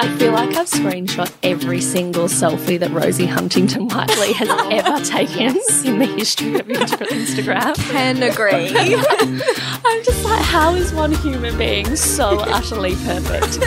I feel like I've screenshot every single selfie that Rosie Huntington Whiteley has ever taken in the history of Instagram. Can agree. I'm just like, how is one human being so utterly perfect?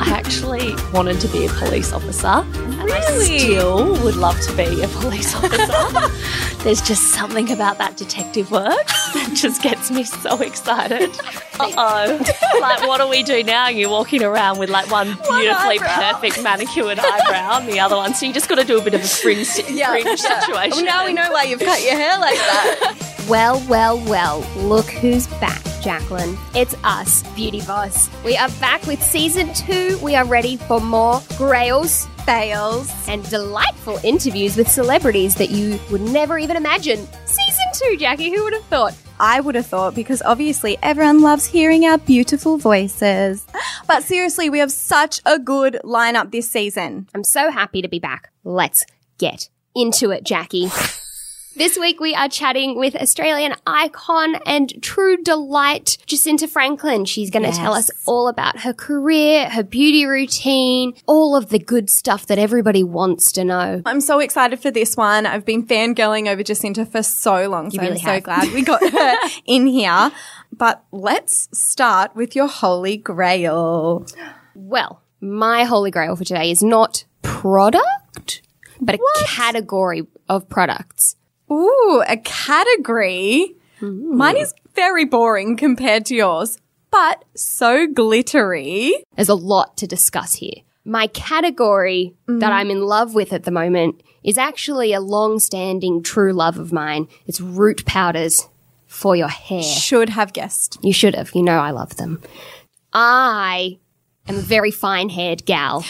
I actually wanted to be a police officer. And I still would love to be a police officer. There's just something about that detective work that just gets me so excited. Uh oh. like, what do we do now? You're walking around with like one beautifully eyebrow. perfect manicured eyebrow and the other one. So you just got to do a bit of a fringe, fringe situation. Well, now we know why you've cut your hair like that. Well, well, well, look who's back, Jacqueline. It's us, Beauty Boss. We are back with season two. We are ready for more grails, fails, and delightful interviews with celebrities that you would never even imagine. Season two, Jackie, who would have thought? I would have thought because obviously everyone loves hearing our beautiful voices. But seriously, we have such a good lineup this season. I'm so happy to be back. Let's get into it, Jackie. This week we are chatting with Australian icon and true delight, Jesinta Franklin. She's going to tell us all about her career, her beauty routine, all of the good stuff that everybody wants to know. I'm so excited for this one. I've been fangirling over Jesinta for so long, so really I'm so glad we got her in here. But let's start with your holy grail. Well, my holy grail for today is not product, but a category of products. Ooh, a category. Mine is very boring compared to yours, but so glittery. There's a lot to discuss here. My category that mm-hmm. I'm in love with at the moment is actually a long standing true love of mine. It's root powders for your hair. Should have guessed. You should have. You know I love them. I am a very fine haired gal.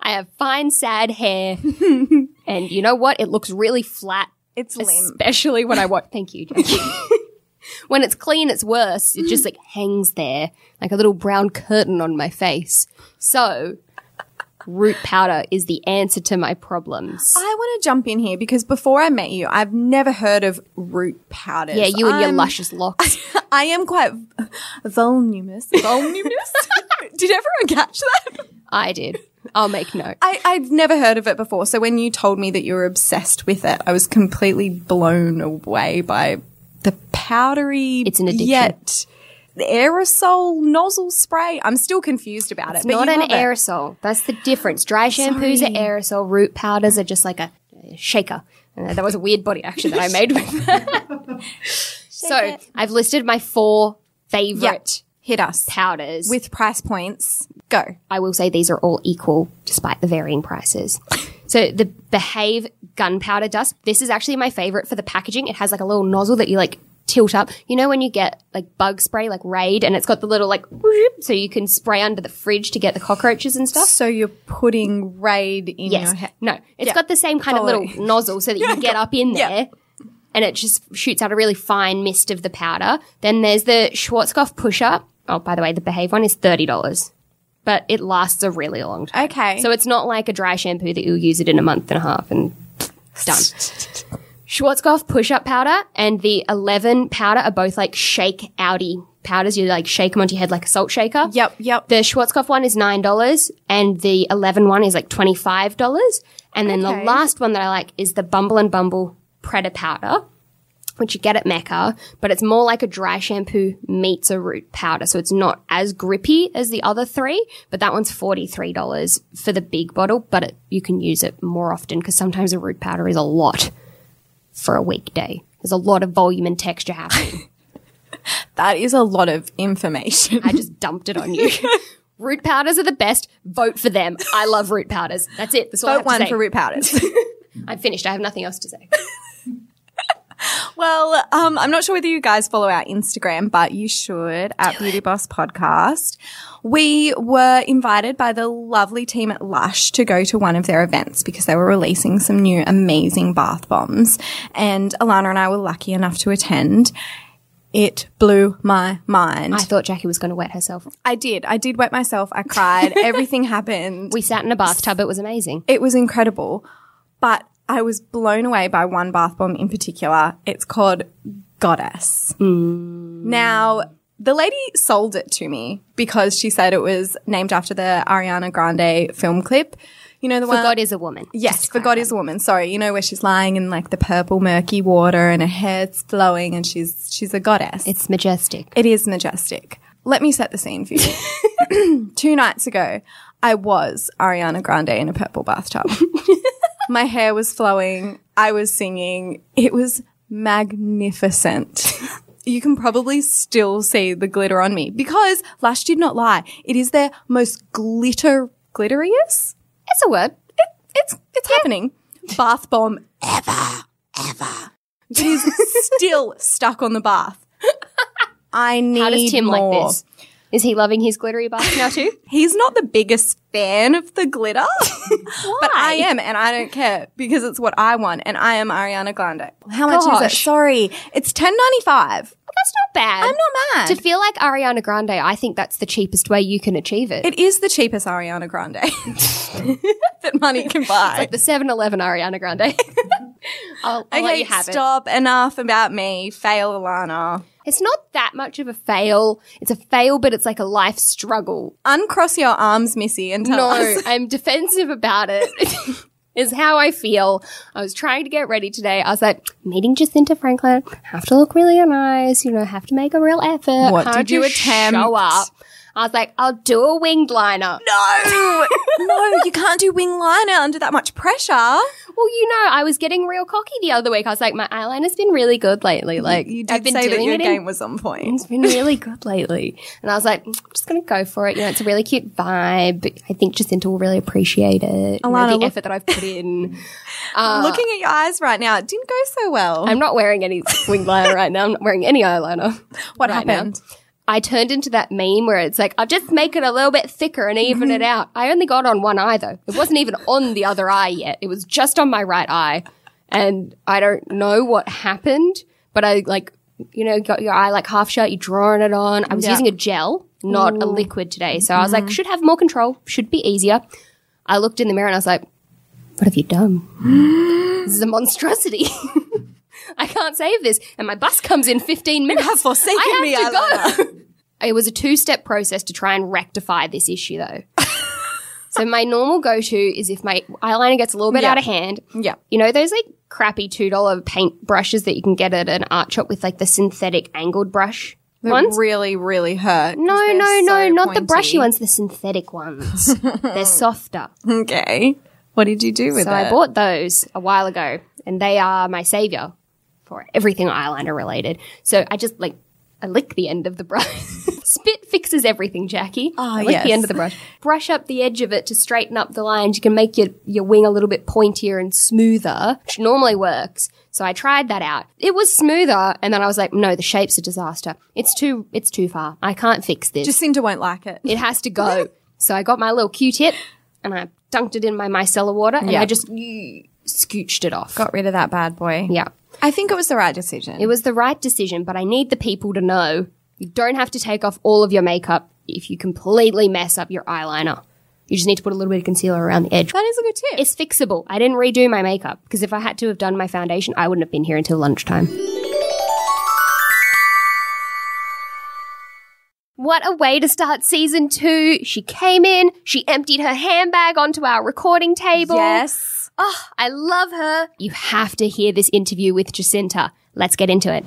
I have fine, sad hair. and you know what? It looks really flat. It's limp. Especially when I watch. Thank you. Jackie. when it's clean, it's worse. It just like hangs there like a little brown curtain on my face. So, root powder is the answer to my problems. I want to jump in here because before I met you, I've never heard of root powder. Yeah, you and your I'm- luscious locks. I am quite voluminous. Voluminous? Did everyone catch that? I did. I'll make note. I, I've never heard of it before. So when you told me that you were obsessed with it, I was completely blown away by the powdery. It's an addiction. Yet aerosol nozzle spray. I'm still confused about It's it. not an love it. aerosol. That's the difference. Dry shampoos are aerosol. Root powders are just like a, a shaker. Uh, that was a weird body action that I made with. so I've listed my four favorite Hit us powders. with price points. Go. I will say these are all equal despite the varying prices. So the Behave gunpowder dust. This is actually my favorite for the packaging. It has like a little nozzle that you like tilt up. You know when you get like bug spray, like Raid, and it's got the little like whoop, so you can spray under the fridge to get the cockroaches and stuff. So you're putting Raid in Yes. your head. No, it's Yeah. got the same kind of little nozzle so that you can get up in Yeah. there. And it just shoots out a really fine mist of the powder. Then there's the Schwarzkopf push up. Oh, by the way, the Behave one is $30. But it lasts a really long time. Okay. So it's not like a dry shampoo that you'll use it in a month and a half and it's done. Schwarzkopf push up powder and the 11 powder are both like shake outy powders. You like shake them onto your head like a salt shaker. Yep, yep. The Schwarzkopf one is nine dollars, and the eleven one is like twenty five dollars. And then the last one that I like is the Bumble and Bumble Prêt-à-Powder, which you get at Mecca, but it's more like a dry shampoo meets a root powder, so it's not as grippy as the other three. But that one's forty three dollars for the big bottle, but it, you can use it more often because sometimes a root powder is a lot for a weekday. There's a lot of volume and texture happening. That is a lot of information. I just dumped it on you. root powders are the best. Vote for them. I love root powders. That's it. That's all I Vote have to one say. for root powders. I'm finished. I have nothing else to say. Well, um, I'm not sure whether you guys follow our Instagram, but you should at Beauty Boss Podcast. We were invited by the lovely team at Lush to go to one of their events because they were releasing some new amazing bath bombs. And Alana and I were lucky enough to attend. It blew my mind. I thought Jackie was going to wet herself. I did. I did wet myself. I cried. Everything happened. We sat in a bathtub. It was amazing. It was incredible. But I was blown away by one bath bomb in particular. It's called Goddess. Mm. Now, The lady sold it to me because she said it was named after the Ariana Grande film clip. You know the For one. God is a woman. Yes, for God is a woman. Sorry, you know where she's lying in like the purple murky water and her hair's flowing and she's she's a goddess. It's majestic. It is majestic. Let me set the scene for you. Two nights ago, I was Ariana Grande in a purple bathtub. My hair was flowing. I was singing. It was magnificent. You can probably still see the glitter on me because Lush did not lie. It is their most glitter glitteriest. It's a word. It, it's it's happening. Bath bomb ever ever. It is still stuck on the bath. I need How does Tim more. like this? Is he loving his glittery bath now too? He's not the biggest fan of the glitter, but I am, and I don't care because it's what I want, and I am Ariana Grande. How much is it? Gosh. Sorry, it's ten ninety five. That's not bad. I'm not mad. To feel like Ariana Grande, I think that's the cheapest way you can achieve it. It is the cheapest Ariana Grande that money can buy. like the 7-Eleven Ariana Grande. I'll, I'll let okay, you have it. stop. Enough about me. Fail, Alana. It's not that much of a fail. It's a fail, but it's like a life struggle. Uncross your arms, Missy, and tell No, us. I'm defensive about it. is how I feel. I was trying to get ready today. I was like, meeting Jesinta Franklin, have to look really nice, you know, have to make a real effort. What Can't did you attempt? Show up. I was like, I'll do a winged liner. No, no, you can't do wing liner under that much pressure. Well, you know, I was getting real cocky the other week. I was like, my eyeliner's been really good lately. Like, You I've been say that doing your it in game was on point. It's been really good lately. And I was like, I'm just going to go for it. You know, it's a really cute vibe. I think Jesinta will really appreciate it. You know, Alana, the look- effort that I've put in. Looking at your eyes right now, it didn't go so well. I'm not wearing any wing liner right now. I'm not wearing any eyeliner. what right now. I turned into that meme where it's like, I'll just make it a little bit thicker and even it mm-hmm. out. I only got on one eye though. It wasn't even on the other eye yet. It was just on my right eye. And I don't know what happened, but I like, you know, got your eye like half shut, you're drawing it on. I was Yeah. using a gel, not a liquid today. So I was like, mm-hmm. should have more control, should be easier. I looked in the mirror and I was like, what have you done? this is a monstrosity. I can't save this. And my bus comes in 15 minutes. have forsaken I have me, to go. It was a two step process to try and rectify this issue though. so my normal go to is if my eyeliner gets a little bit Yeah. out of hand. Yeah. You know those like crappy $2 paint brushes that you can get at an art shop with like the synthetic angled brush ones? really, really hurt. No, no, no, so not the brushy ones, the synthetic ones. They're softer. Okay. What did you do with So it? I bought those a while ago, and they are my savior for everything eyeliner related. So I just like I lick the end of the brush. Spit fixes everything, Jackie. Ah, I lick yes. the end of the brush. Brush up the edge of it to straighten up the lines. You can make your your wing a little bit pointier and smoother, which normally works. So I tried that out. It was smoother, and then I was like, no, the shape's a disaster. It's too it's too far. I can't fix this. Jesinta won't like it. It has to go. so I got my little Q-tip and I dunked it in my micellar water and Yeah. I just scooched it off. Got rid of that bad boy. yeah. I think it was the right decision. It was the right decision, but I need the people to know you don't have to take off all of your makeup if you completely mess up your eyeliner. You just need to put a little bit of concealer around the edge. that is a good tip. It's fixable. I didn't redo my makeup because if I had to have done my foundation, I wouldn't have been here until lunchtime. What a way to start season two. She came in, she emptied her handbag onto our recording table. yes. Oh, I love her. You have to hear this interview with Jesinta. Let's get into it.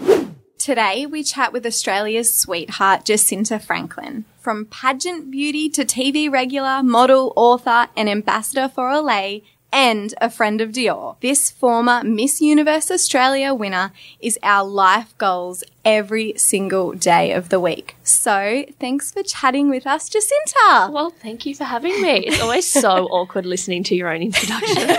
Today we chat with Australia's sweetheart, Jesinta Franklin. From pageant beauty to TV regular, model, author, and ambassador for Olay, and a friend of Dior. This former Miss Universe Australia winner is our life goals every single day of the week. So thanks for chatting with us, Jesinta. Well, thank you for having me. It's always so awkward listening to your own introductions.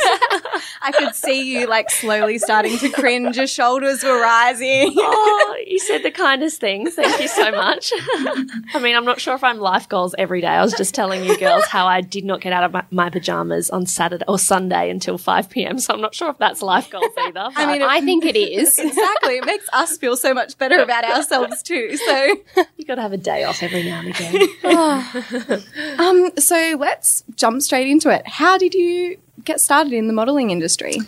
I could see you like slowly starting to cringe. Your shoulders were rising. oh, you said the kindest things. Thank you so much. I mean, I'm not sure if I'm life goals every day. I was just telling you girls how I did not get out of my, my pajamas on Saturday or Sunday until 5 p.m. So I'm not sure if that's life goals either. I mean, I think it is. exactly. It makes us feel so much better about ourselves too. So, you got to have a day off every now and again. um, so let's jump straight into it. How did you get started in the modeling industry?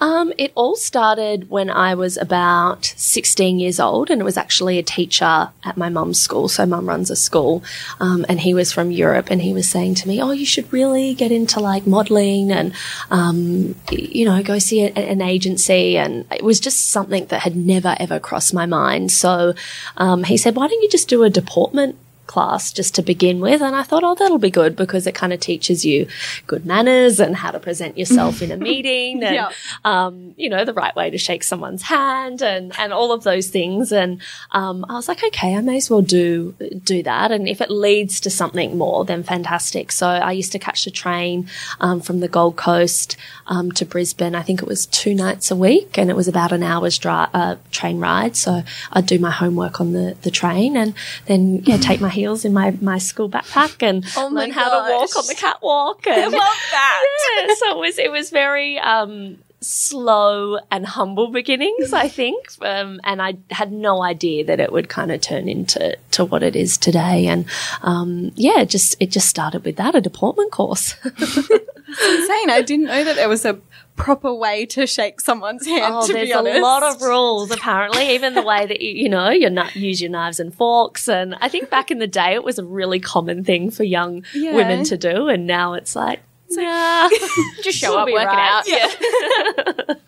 Um, it all started when I was about 16 years old, and it was actually a teacher at my mum's school. So, mum runs a school, um, and he was from Europe, and he was saying to me, Oh, you should really get into like modeling and, um, you know, go see a, an agency. And it was just something that had never ever crossed my mind. So, um, he said, Why don't you just do a deportment class just to begin with. And I thought, oh, that'll be good because it kind of teaches you good manners and how to present yourself in a meeting and, Yeah. um, you know, the right way to shake someone's hand and, and all of those things. And, um, I was like, okay, I may as well do, do that. And if it leads to something more, then fantastic. So I used to catch the train, um, from the Gold Coast, um, to Brisbane. I think it was two nights a week and it was about an hour's dri- uh, train ride. So I'd do my homework on the, the train and then, yeah, take my heels in my, my school backpack and Oh my learn how to walk on the catwalk. And, Love that. yeah, so it was it was very um, slow and humble beginnings, I think, um, and I had no idea that it would kind of turn into to what it is today. And um, yeah, it just it just started with that a deportment course. Insane. I didn't know that there was a proper way to shake someone's hand. Oh, to there's a lot of rules apparently. Even the way that you, you know you not use your knives and forks, and I think back in the day it was a really common thing for young Yeah. women to do, and now it's like. Nah, Just show up, be work it out. Yeah.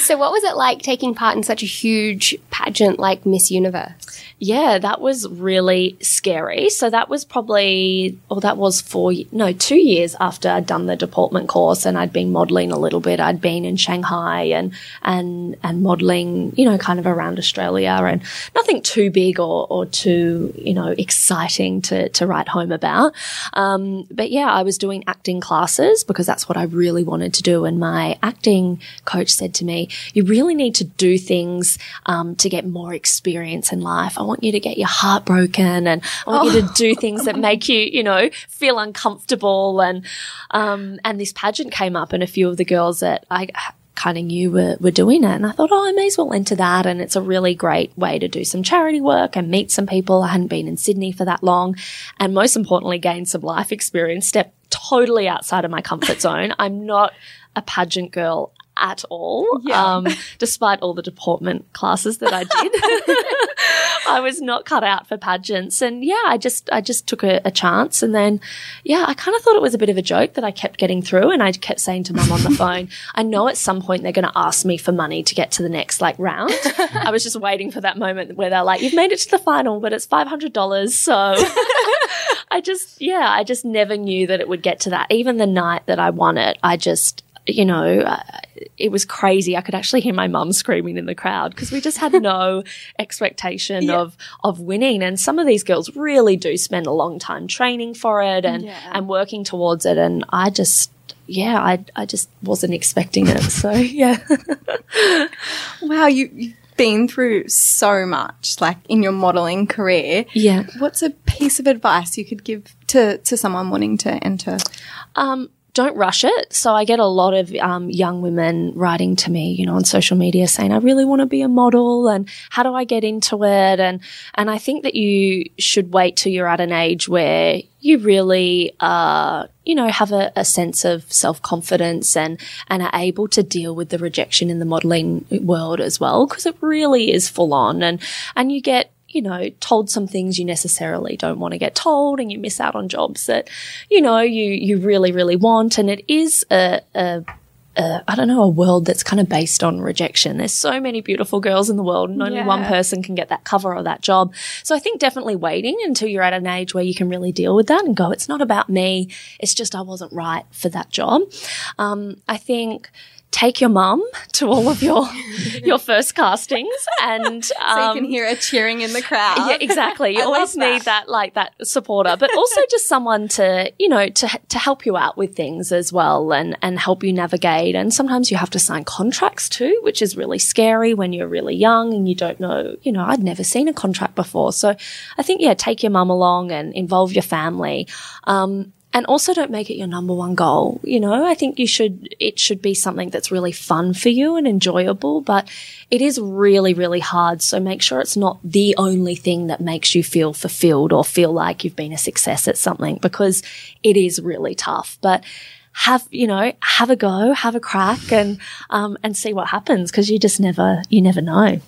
So, what was it like taking part in such a huge pageant like Miss Universe? Yeah, that was really scary. So that was probably, or that was four, no, two years after I'd done the deportment course and I'd been modeling a little bit. I'd been in Shanghai and, and, and modeling, you know, kind of around Australia and nothing too big or, or too, you know, exciting to, to write home about. Um, but yeah, I was doing acting classes because that's what I really wanted to do. And my acting coach said to me, you really need to do things, um, to get more experience in life. I want you to get your heart broken and I want you to do things that make you, you know, feel uncomfortable. And, um, and this pageant came up and a few of the girls that I, kind of knew were, were doing it. And I thought, oh, I may as well enter that. And it's a really great way to do some charity work and meet some people. I hadn't been in Sydney for that long. And most importantly, gain some life experience, step totally outside of my comfort zone. I'm not a pageant girl at all. Um, despite all the deportment classes that I did. I was not cut out for pageants. And yeah, I just, I just took a, a chance. And then, yeah, I kind of thought it was a bit of a joke that I kept getting through. And I kept saying to mum on the phone, I know at some point they're going to ask me for money to get to the next like round. I was just waiting for that moment where they're like, you've made it to the final, but it's $500. So I just, yeah, I just never knew that it would get to that. Even the night that I won it, I just, you know, uh, it was crazy. I could actually hear my mum screaming in the crowd because we just had no expectation of of winning. And some of these girls really do spend a long time training for it and and working towards it. And I just, yeah, I I just wasn't expecting it. So yeah. Wow, you, you've been through so much, like in your modeling career. Yeah. What's a piece of advice you could give to, to someone wanting to enter? Um, don't rush it. So I get a lot of um, young women writing to me, you know, on social media saying, "I really want to be a model, and how do I get into it?" And and I think that you should wait till you're at an age where you really, uh, you know, have a, a sense of self confidence and and are able to deal with the rejection in the modeling world as well, because it really is full on, and and you get you know, told some things you necessarily don't want to get told and you miss out on jobs that, you know, you, you really, really want. And it is a, a, a I don't know, a world that's kind of based on rejection. There's so many beautiful girls in the world and only one person can get that cover or that job. So I think definitely waiting until you're at an age where you can really deal with that and go, it's not about me. It's just I wasn't right for that job. Um, I think take your mum to all of your your first castings and So um, you can hear her cheering in the crowd. yeah, exactly. You always love need that like that supporter, but also just someone to, you know, to to help you out with things as well and and help you navigate. And sometimes you have to sign contracts too, which is really scary when you're really young and you don't know, you know, I'd never seen a contract before. So I think yeah, take your mum along and involve your family. Um and also don't make it your number one goal. You know, I think you should, it should be something that's really fun for you and enjoyable, but it is really, really hard. So make sure it's not the only thing that makes you feel fulfilled or feel like you've been a success at something because it is really tough. But have, you know, have a go, have a crack and, um, and see what happens because you just never, you never know.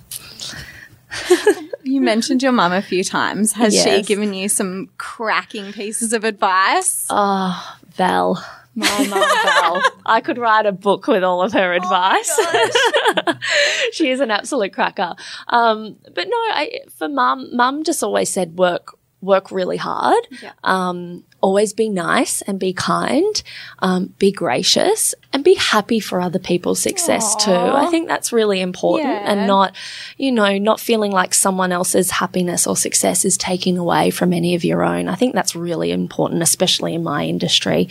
You mentioned your mum a few times. Has she given you some cracking pieces of advice? Oh, Val. My mum, Val. I could write a book with all of her advice. she is an absolute cracker. Um, but no, I, for mum, mum just always said work, work really hard. Um, always be nice and be kind, um, be gracious and be happy for other people's success too. I think that's really important Yeah. and not, you know, not feeling like someone else's happiness or success is taking away from any of your own. I think that's really important, especially in my industry.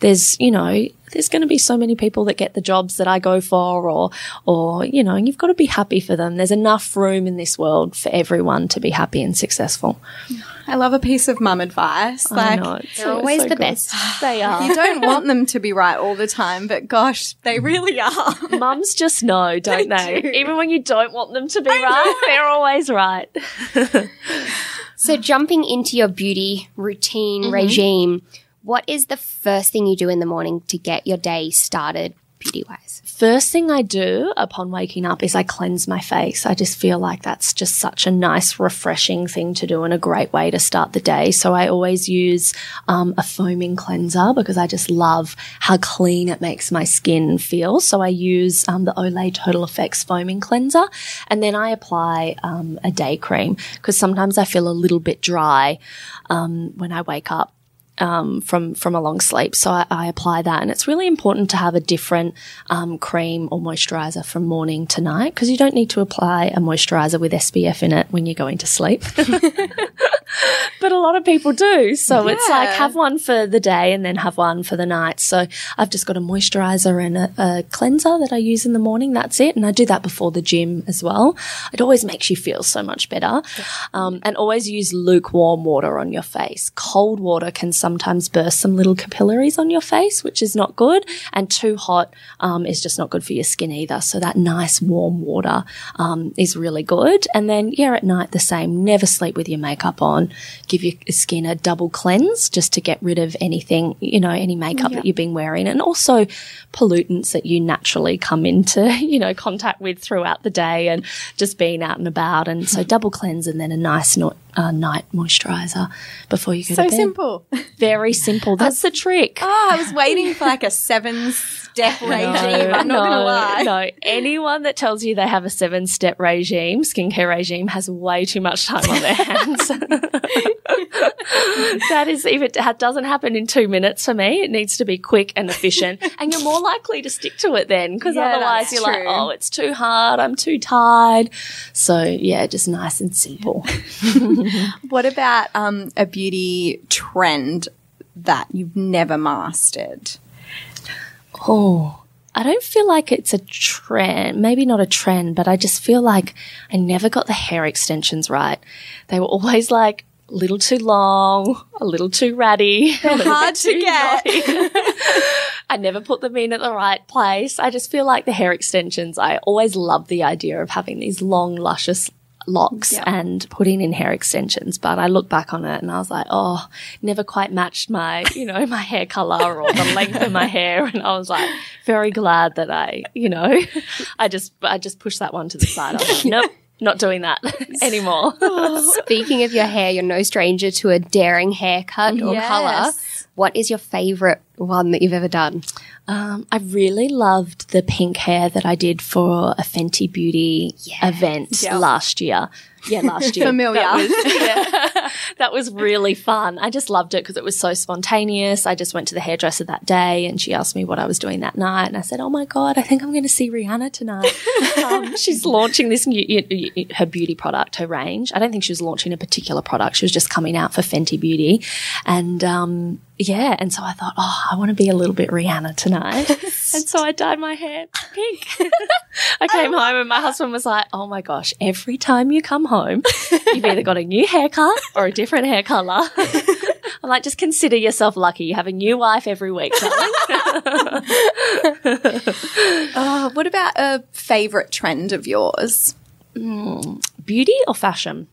There's, you know, there's going to be so many people that get the jobs that I go for or, or, you know, and you've got to be happy for them. There's enough room in this world for everyone to be happy and successful. I love a piece of mum advice. I Like, know. It's They're so- always so the good. best. They are. you don't want them to be right all the time, but gosh, they really mm. are. Mums just know, don't they? do. Even when you don't want them to be right, they're always right. So, jumping into your beauty routine mm-hmm. regime, what is the first thing you do in the morning to get your day started beauty wise? First thing I do upon waking up is I cleanse my face. I just feel like that's just such a nice, refreshing thing to do and a great way to start the day. So I always use um, a foaming cleanser because I just love how clean it makes my skin feel. So I use um, the Olay Total Effects foaming cleanser and then I apply um, a day cream because sometimes I feel a little bit dry um, when I wake up um, from from a long sleep. So I, I apply that, and it's really important to have a different um, cream or moisturizer from morning to night because you don't need to apply a moisturizer with SPF in it when you're going to sleep. but a lot of people do. So it's like have one for the day and then have one for the night. So I've just got a moisturizer and a, a cleanser that I use in the morning. That's it. And I do that before the gym as well. It always makes you feel so much better. Um, and always use lukewarm water on your face. Cold water can sometimes burst some little capillaries on your face, which is not good. And too hot um, is just not good for your skin either. So that nice warm water um, is really good. And then, yeah, at night the same. Never sleep with your makeup on. Give your skin a double cleanse just to get rid of anything, you know, any makeup that you've been wearing, and also pollutants that you naturally come into, you know, contact with throughout the day and just being out and about. And so double cleanse and then a nice no- uh, night moisturizer before you go so to bed. So simple. Very simple. That's the trick. Oh, I was waiting for like a seven step regime. I'm not no, going to lie. No, anyone that tells you they have a seven step regime, skincare regime, has way too much time on their hands. that is, if it doesn't happen in two minutes for me, it needs to be quick and efficient. and you're more likely to stick to it then because Yeah, otherwise you're like, oh, it's too hard. I'm too tired. So, yeah, just nice and simple. What about um, a beauty trend that you've never mastered? Oh, I don't feel like it's a trend. Maybe not a trend, but I just feel like I never got the hair extensions right. They were always like a little too long, a little too ratty. They're hard to get. I never put them in at the right place. I just feel like the hair extensions, I always loved the idea of having these long, luscious locks and putting in hair extensions. But I look back on it and I was like, oh, never quite matched my, you know, my hair color or the length of my hair. And I was like, very glad that I, you know, I just, I just pushed that one to the side. I was like, nope. Not doing that anymore. Oh, speaking of your hair, you're no stranger to a daring haircut or Yes. color. What is your favorite one that you've ever done? Um, I really loved the pink hair that I did for a Fenty Beauty event last year. Yeah, last year. Familiar. That was, yeah, that was really fun. I just loved it because it was so spontaneous. I just went to the hairdresser that day and she asked me what I was doing that night. And I said, Oh my God, I think I'm going to see Rihanna tonight. um, she's launching this new, her beauty product, her range. I don't think she was launching a particular product. She was just coming out for Fenty Beauty. And, um, yeah, and so I thought, oh, I want to be a little bit Rihanna tonight. and so I dyed my hair pink. I came home and my husband was like, oh my gosh, every time you come home, you've either got a new haircut or a different hair color. I'm like, just consider yourself lucky. You have a new wife every week. darling." Uh, what about a favorite trend of yours? Beauty or fashion?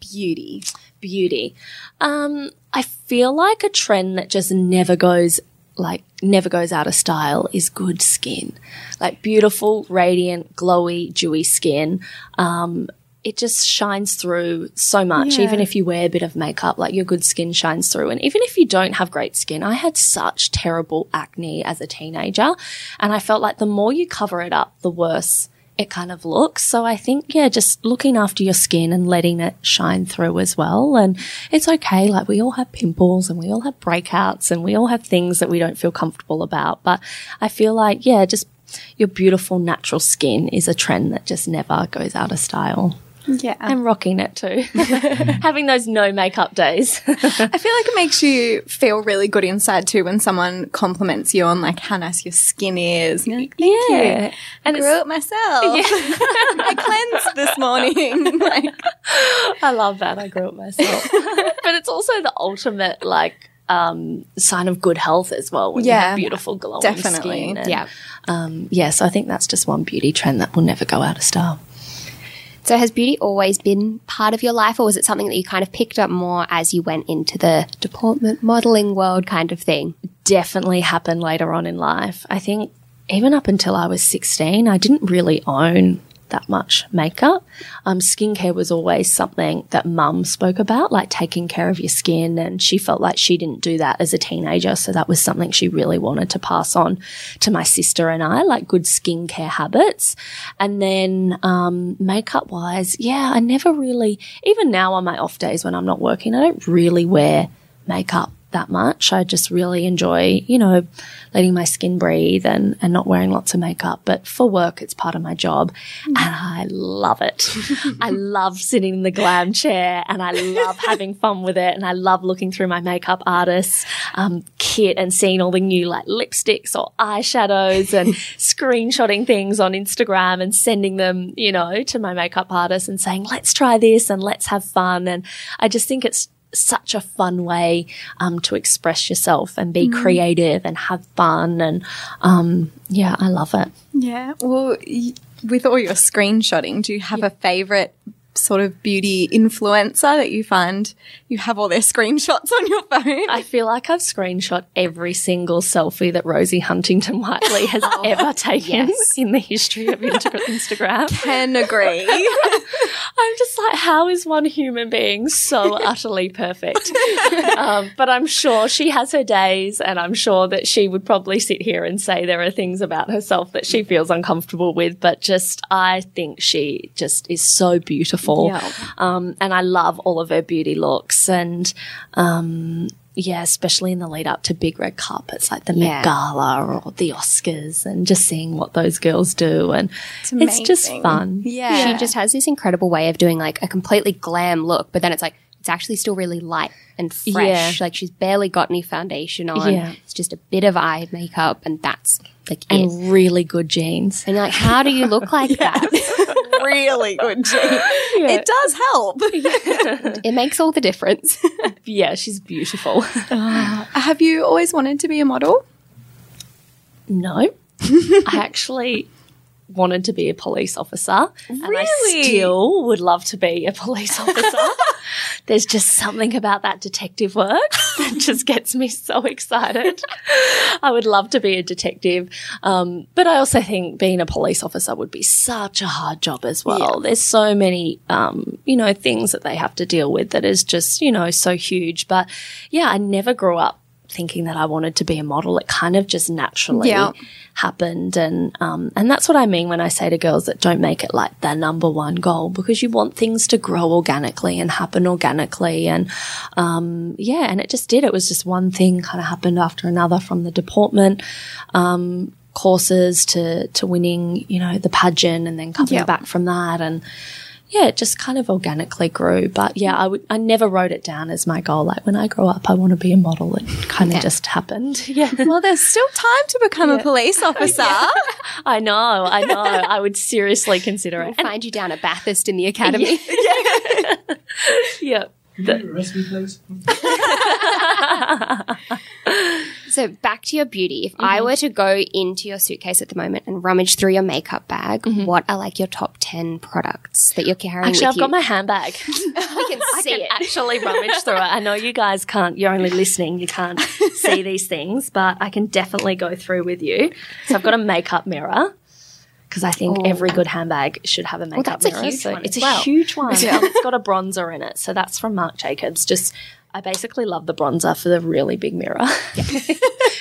Beauty. Beauty. Um, I feel like a trend that just never goes like never goes out of style is good skin. Like beautiful, radiant, glowy, dewy skin. Um, it just shines through so much. Yeah. Even if you wear a bit of makeup, like your good skin shines through. And even if you don't have great skin, I had such terrible acne as a teenager. And I felt like the more you cover it up, the worse it kind of looks. So I think, yeah, just looking after your skin and letting it shine through as well. And it's okay. Like we all have pimples and we all have breakouts and we all have things that we don't feel comfortable about. But I feel like, yeah, just your beautiful natural skin is a trend that just never goes out of style. Yeah. I'm rocking it too. Having those no makeup days. I feel like it makes you feel really good inside too when someone compliments you on like how nice your skin is. And you're like, Thank Yeah. you. And I grew it myself. I cleansed this morning. like, I love that. I grew it myself. but it's also the ultimate like um, sign of good health as well when you Yeah. have beautiful glowing Definitely. skin. And, Yeah. Um, yeah, so I think that's just one beauty trend that will never go out of style. So has beauty always been part of your life, or was it something that you kind of picked up more as you went into the deportment modeling world kind of thing? definitely happened later on in life. I think even up until I was 16, I didn't really own that much makeup. Um, skincare was always something that mum spoke about, like taking care of your skin. And she felt like she didn't do that as a teenager. So that was something she really wanted to pass on to my sister and I, like good skincare habits. And then, um, makeup wise, yeah, I never really, even now on my off days when I'm not working, I don't really wear makeup that much. I just really enjoy, you know, letting my skin breathe and, and not wearing lots of makeup. But for work, it's part of my job and I love it. I love sitting in the glam chair and I love having fun with it. And I love looking through my makeup artist's um, kit and seeing all the new like lipsticks or eyeshadows and screenshotting things on Instagram and sending them, you know, to my makeup artist and saying, let's try this and let's have fun. And I just think it's such a fun way um, to express yourself and be creative and have fun and um, yeah i love it. Yeah. Well, y- with all your screenshotting, do you have a favorite sort of beauty influencer that you find you have all their screenshots on your phone? i feel like i've screenshot every single selfie that rosie huntington whiteley has ever taken yes. in the history of instagram Can agree. i'm just like how is one human being so utterly perfect um, but i'm sure she has her days and i'm sure that she would probably sit here and say there are things about herself that she feels uncomfortable with but just i think she just is so beautiful Yeah. um, and i love all of her beauty looks and um, yeah, especially in the lead up to big red carpets like the Yeah. Met Gala or the Oscars, and just seeing what those girls do, and it's, just fun. Yeah. She just has this incredible way of doing like a completely glam look, but then it's like it's actually still really light and fresh. Yeah. Like she's barely got any foundation on. Yeah. It's just a bit of eye makeup, and that's like it. really good jeans. And you're like, how do you look like that? really good. Jean. It does help. It makes all the difference. Yeah, she's beautiful. have you always wanted to be a model? no, I actually wanted to be a police officer, and I still would love to be a police officer. There's just something about that detective work that just gets me so excited. I would love to be a detective, um, but I also think being a police officer would be such a hard job as well. There's so many, um, you know, things that they have to deal with that is just, you know, so huge. But yeah, I never grew up thinking that I wanted to be a model. It kind of just naturally Yeah. happened. And, um, and that's what I mean when I say to girls that don't make it like their number one goal because you want things to grow organically and happen organically. And, um, yeah, and it just did. It was just one thing kind of happened after another from the deportment, um, courses to, to winning, you know, the pageant and then coming back from that. And, yeah, it just kind of organically grew. But yeah, I would, I never wrote it down as my goal. Like when I grow up, I want to be a model. It kind of just happened. Yeah. Well, there's still time to become a police officer. I know. I know. I would seriously consider it. And- Find you down at Bathurst in the academy. yeah. Can you arrest me, please? So back to your beauty. If Mm-hmm. I were to go into your suitcase at the moment and rummage through your makeup bag, what are like your top 10 products that you're carrying Mm-hmm. Actually, I've you? got my handbag. we can see it. actually rummage through it. I know you guys can't, you're only listening, you can't see these things, but I can definitely go through with you. So I've got a makeup mirror. Because I think every good handbag should have a makeup that's a mirror. huge so one it's a well. huge one. and it's got a bronzer in it. So that's from Marc Jacobs. Just I basically love the bronzer for the really big mirror.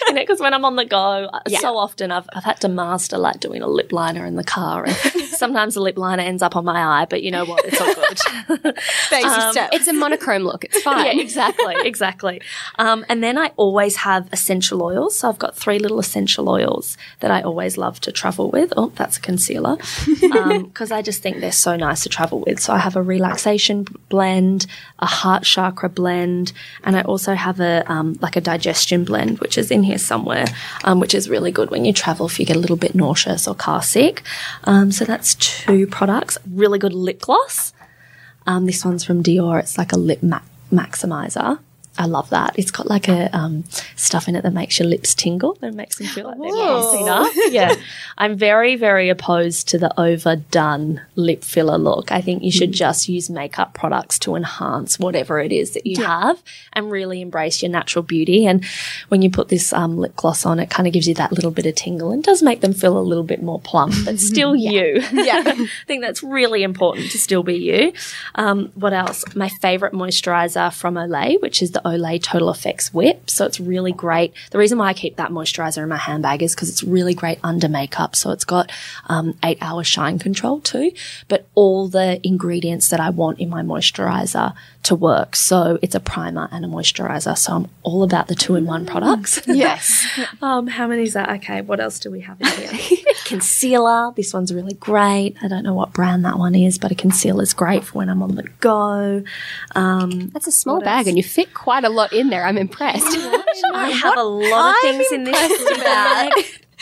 you know, because when I'm on the go, uh, so often I've, I've had to master like doing a lip liner in the car. And sometimes the lip liner ends up on my eye, but you know what? It's all good. Um. It's a monochrome look. It's fine. yeah, exactly, exactly. Um, and then I always have essential oils. So I've got three little essential oils that I always love to travel with. Oh, that's a concealer. Because I just think they're so nice to travel with. So I have a relaxation blend, a heart chakra blend, and I also have a um, like a digestion blend, which is in here somewhere, um, which is really good when you travel if you get a little bit nauseous or car sick. Um, so that's two products. Really good lip gloss. Um, this one's from Dior. It's like a lip ma- maximizer. I love that. It's got like a um, stuff in it that makes your lips tingle and makes them feel like they're pumping up. Yeah, I'm very, very opposed to the overdone lip filler look. I think you should just use makeup products to enhance whatever it is that you have and really embrace your natural beauty. And when you put this um, lip gloss on, it kind of gives you that little bit of tingle and does make them feel a little bit more plump, but still you. yeah. I think that's really important to still be you. Um, what else? My favorite moisturizer from Olay, which is the Olay Total Effects Whip. So it's really great. The reason why I keep that moisturizer in my handbag is because it's really great under makeup. So it's got um, eight hour shine control too, but all the ingredients that I want in my moisturizer to work. So it's a primer and a moisturizer. So I'm all about the two in one products. Yes. Um, how many is that? Okay, what else do we have in here? concealer. This one's really great. I don't know what brand that one is, but a concealer is great for when I'm on the go. Um, That's a small bag and you fit quite a lot in there. I'm impressed. I have a lot of I'm things in this bag.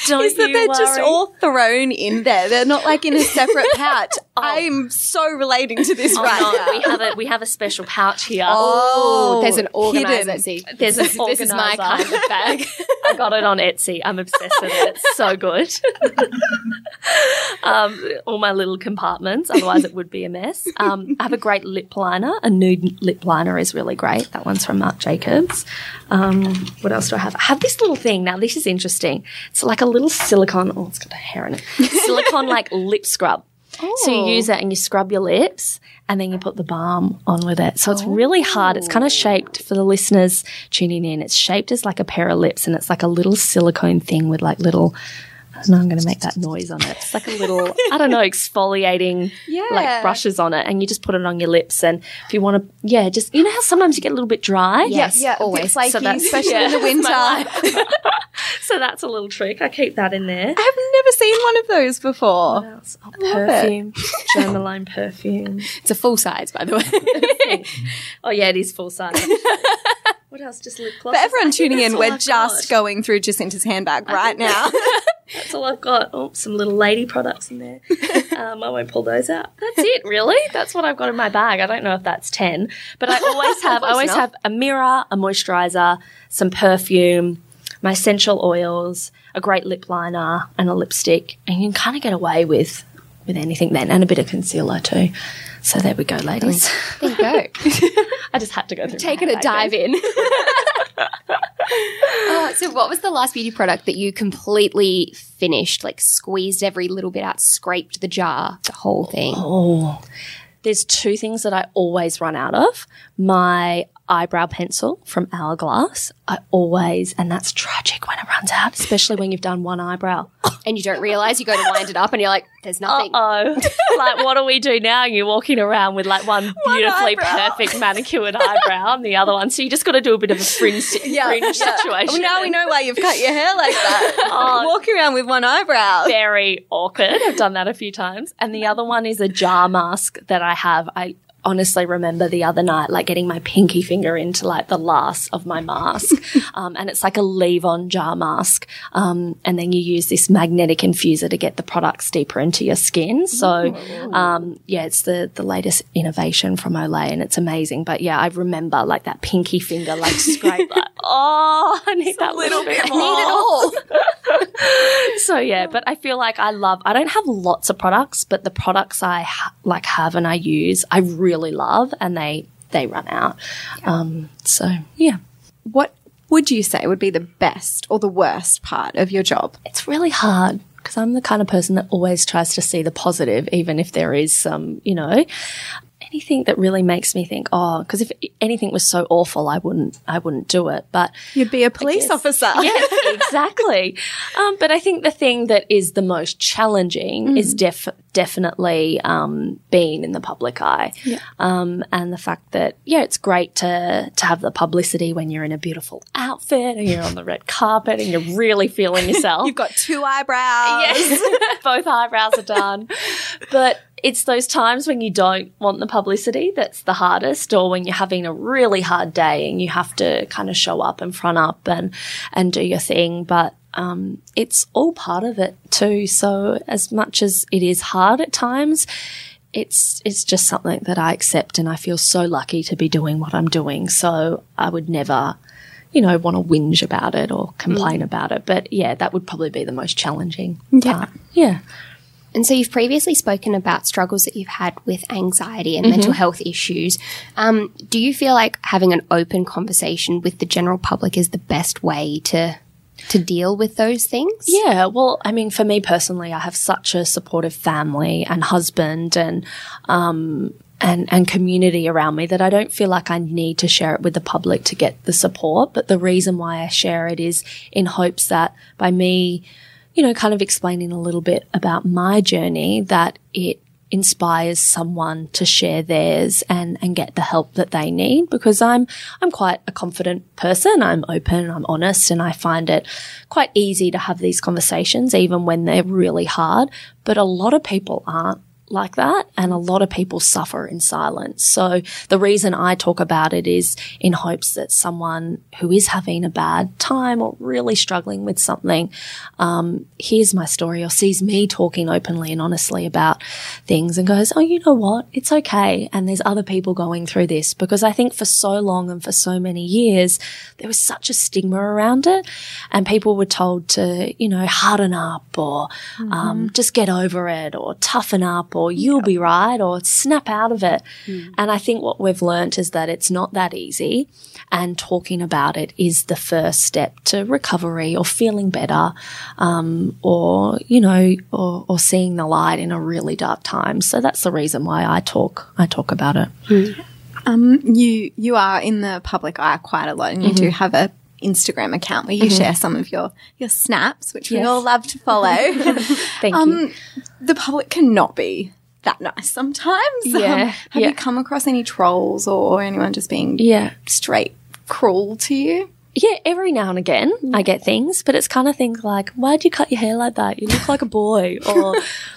Don't Is that you they're worry. just all thrown in there. They're not like in a separate pouch. I'm so relating to this Oh, right no, now. we have a we have a special pouch here. Oh, There's an organizer. hidden. See, There's an organizer. this is my kind of bag. I got it on Etsy. I'm obsessed with it. It's so good. um, all my little compartments. Otherwise, it would be a mess. Um, I have a great lip liner. A nude lip liner is really great. That one's from Marc Jacobs. Um, what else do I have? I have this little thing. Now, this is interesting. It's like a little silicone. Oh, it's got a hair in it. Silicone like lip scrub. So you use oh. it and you scrub your lips and then you put the balm on with it. So it's really hard. It's kind of oh. shaped for the listeners tuning in. It's shaped as like a pair of lips and it's like a little silicone thing with like little I don't I'm going to make that noise on it. It's like a little, I don't know, exfoliating yeah. like brushes on it, and you just put it on your lips. And if you want to, yeah, just you know how sometimes you get a little bit dry. Yes, yeah, always. Flaky, So that's- especially yeah, in the winter. So that's a little trick. I keep that in there. I've never seen one of those before. What else? Oh, perfume, Germaline perfume. It's a full size, by the way. Oh yeah, it is full size. what else? Just lip gloss. For everyone tuning in, we're just going through Jesinta's handbag right now. That's all I've got. Oh, some little lady products in there. Um, I won't pull those out. That's it, really. That's what I've got in my bag. I don't know if that's ten, but I always have. I always enough. have a mirror, a moisturizer, some perfume, my essential oils, a great lip liner, and a lipstick, and you can kind of get away with with anything then, and a bit of concealer too. So there we go, ladies. there you go. I just had to go through. Taking a dive in. Oh, so what was the last beauty product that you completely finished, like squeezed every little bit out, scraped the jar, the whole thing? Oh, there's two things that I always run out of. My eyebrow pencil from Hourglass. I always, and that's tragic when it runs out, especially when you've done one eyebrow. And you don't realize you go to wind it up and you're like, there's nothing. Oh, like what do we do now? You're walking around with like one beautifully eyebrow. perfect manicured eyebrow and the other one. So you just got to do a bit of a fringe, fringe situation. Well, now we know why you've cut your hair like that. Oh. Walking around with one eyebrow. very awkward. I've done that a few times. And the other one is a jar mask that I have. I honestly remember the other night, like getting my pinky finger into like the last of my mask. um, and it's like a leave on jar mask. Um, and then you use this magnetic infuser to get the products deeper into your skin. So, um, yeah, it's the, the latest innovation from Olay and it's amazing. But yeah, I remember like that pinky finger, like scrape, like, oh, I need that little bit more. Need it all. So yeah, but I feel like I love. I don't have lots of products, but the products I ha- like have and I use, I really love, and they they run out. Um, so yeah, What would you say would be the best or the worst part of your job? it's really hard because I'm the kind of person that always tries to see the positive, even if there is some, you know, anything that really makes me think, oh, because if anything was so awful, I wouldn't, I wouldn't do it. But You'd be a police officer. yes, exactly. Um, but I think the thing that is the most challenging is def- definitely um, being in the public eye, um, and the fact that yeah, it's great to to have the publicity when you're in a beautiful outfit and you're on the red carpet and you're really feeling yourself. You've got two eyebrows. Yes, both eyebrows are done. But it's those times when you don't want the publicity that's the hardest, or when you're having a really hard day and you have to kind of show up and front up and and do your thing. But um, it's all part of it too. So as much as it is hard at times. It's it's just something that I accept, and I feel so lucky to be doing what I'm doing. So I would never, you know, want to whinge about it or complain about it. But yeah, that would probably be the most challenging Yeah. part. Yeah. And so you've previously spoken about struggles that you've had with anxiety and mental health issues. Um, do you feel like having an open conversation with the general public is the best way to to deal with those things? Yeah, well, I mean, for me personally, I have such a supportive family and husband and, um, and, and community around me that I don't feel like I need to share it with the public to get the support. But the reason why I share it is in hopes that by me, you know, kind of explaining a little bit about my journey, that it inspires someone to share theirs and, and get the help that they need because I'm, I'm quite a confident person. I'm open, I'm honest, and I find it quite easy to have these conversations even when they're really hard. But a lot of people aren't like that and a lot of people suffer in silence. So the reason I talk about it is in hopes that someone who is having a bad time or really struggling with something, um, hears my story or sees me talking openly and honestly about things and goes, Oh, you know what? It's okay. And there's other people going through this because I think for so long and for so many years, there was such a stigma around it and people were told to, you know, harden up or, um, just get over it or toughen up or you'll be right or snap out of it. And I think what we've learnt is that it's not that easy and talking about it is the first step to recovery or feeling better, um, or, you know, or, or seeing the light in a really dark time. So that's the reason why I talk, I talk about it. Um, you you are in the public eye quite a lot, and you do have a Instagram account where you share some of your your snaps, which we all love to follow. Thank you. um, the public cannot be that nice sometimes. Um, Yeah, have yeah. you come across any trolls or anyone just being Yeah. straight cruel to you? Yeah, every now and again I get things, but it's kind of things like, why'd you cut your hair like that? You look like a boy. Or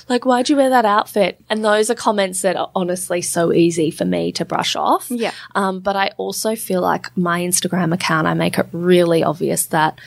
like, why'd you wear that outfit? And those are comments that are honestly so easy for me to brush off. Yeah. Um, but I also feel like my Instagram account, I make it really obvious that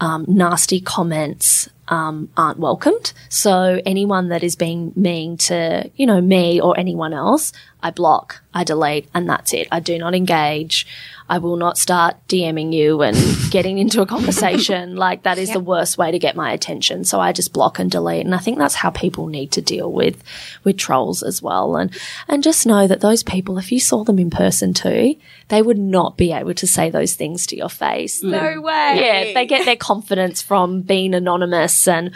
um, nasty comments um, aren't welcomed. So anyone that is being mean to, you know, me or anyone else, I block, I delete, and that's it. I do not engage. I will not start DMing you and getting into a conversation. like that is the worst way to get my attention. So I just block and delete. And I think that's how people need to deal with, with trolls as well. And, and just know that those people, if you saw them in person too, they would not be able to say those things to your face. No way. Yeah, they get their confidence from being anonymous and,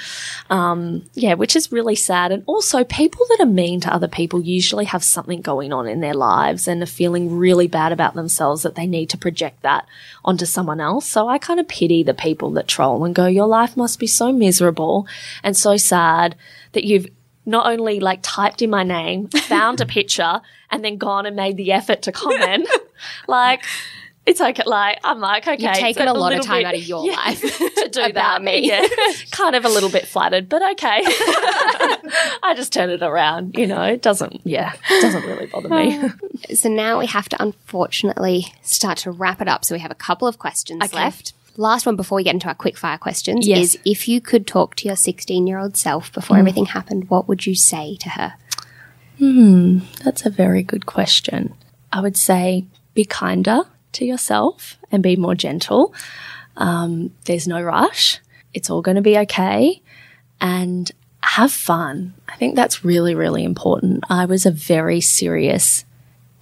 um, yeah, which is really sad. And also people that are mean to other people usually have something going on in their lives and are feeling really bad about themselves that they need to project that onto someone else. So I kind of pity the people that troll and go, your life must be so miserable and so sad that you've not only like typed in my name, found a picture, and then gone and made the effort to comment. like, it's okay. Like I'm like, okay, You've taken a lot of time bit- out of your yeah, life to do about that. me. Yeah, kind of a little bit flattered, but okay. I just turn it around. You know, it doesn't. Yeah, it doesn't really bother me. So now we have to unfortunately start to wrap it up. So we have a couple of questions Okay. left. Last one before we get into our quick fire questions Yes. is if you could talk to your 16 year old self before everything happened, what would you say to her? Hmm, That's a very good question. I would say be kinder to yourself and be more gentle. Um, there's no rush. It's all going to be okay. And have fun. I think that's really, really important. I was a very serious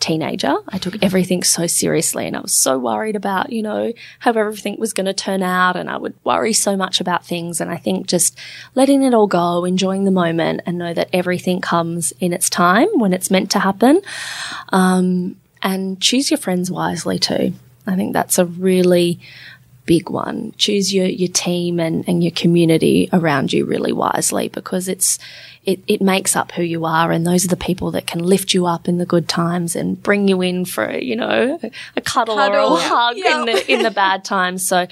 teenager. I took everything so seriously and I was so worried about, you know, how everything was going to turn out and I would worry so much about things. And I think just letting it all go, enjoying the moment and know that everything comes in its time when it's meant to happen. Um, and choose your friends wisely too. I think that's a really big one. Choose your, your team and, and your community around you really wisely because it's, it, it makes up who you are. And those are the people that can lift you up in the good times and bring you in for, you know, a, a cuddle, or a hug in the, in the bad times. So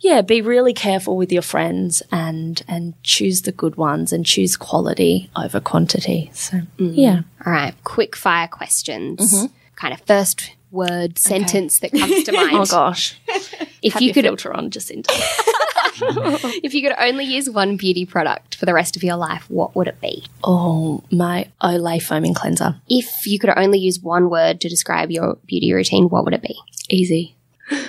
yeah, be really careful with your friends and, and choose the good ones and choose quality over quantity. So mm-hmm. yeah. All right, quick fire questions. Mm-hmm. Kind of first word sentence that comes to mind. Oh gosh. if Have you could filter on, Jesinta. if you could only use one beauty product for the rest of your life, what would it be? Oh, my Olay foaming cleanser. If you could only use one word to describe your beauty routine, what would it be? Easy.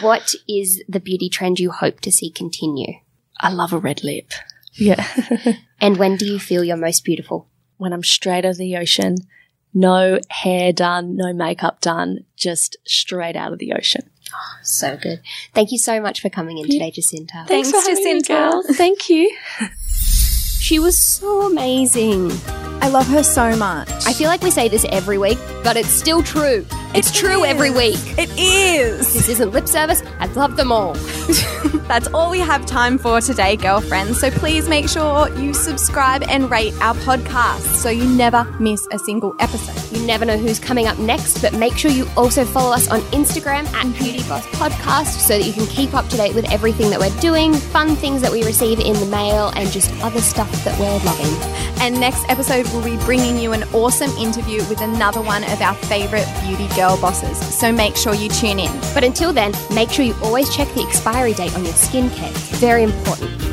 What is the beauty trend you hope to see continue? I love a red lip. Yeah. And when do you feel you're most beautiful? when I'm straight out of the ocean, no hair done, no makeup done, just straight out of the ocean. So good. Thank you so much for coming in today, Jesinta. Thanks, for having me, Jesinta. girls. Thank you. She was so amazing. I love her so much. I feel like we say this every week, but it's still true. It's true every week. It is. This isn't lip service. I love them all. That's all we have time for today, girlfriends. So please make sure you subscribe and rate our podcast so you never miss a single episode. You never know who's coming up next, but make sure you also follow us on Instagram at Beauty Boss Podcast so that you can keep up to date with everything that we're doing, fun things that we receive in the mail, and just other stuff that we're loving. And next episode, we'll be bringing you an awesome interview with another one of our favorite beauty girl bosses. So make sure you tune in. But until then, make sure you always check the expiry date on your skincare. It's very important.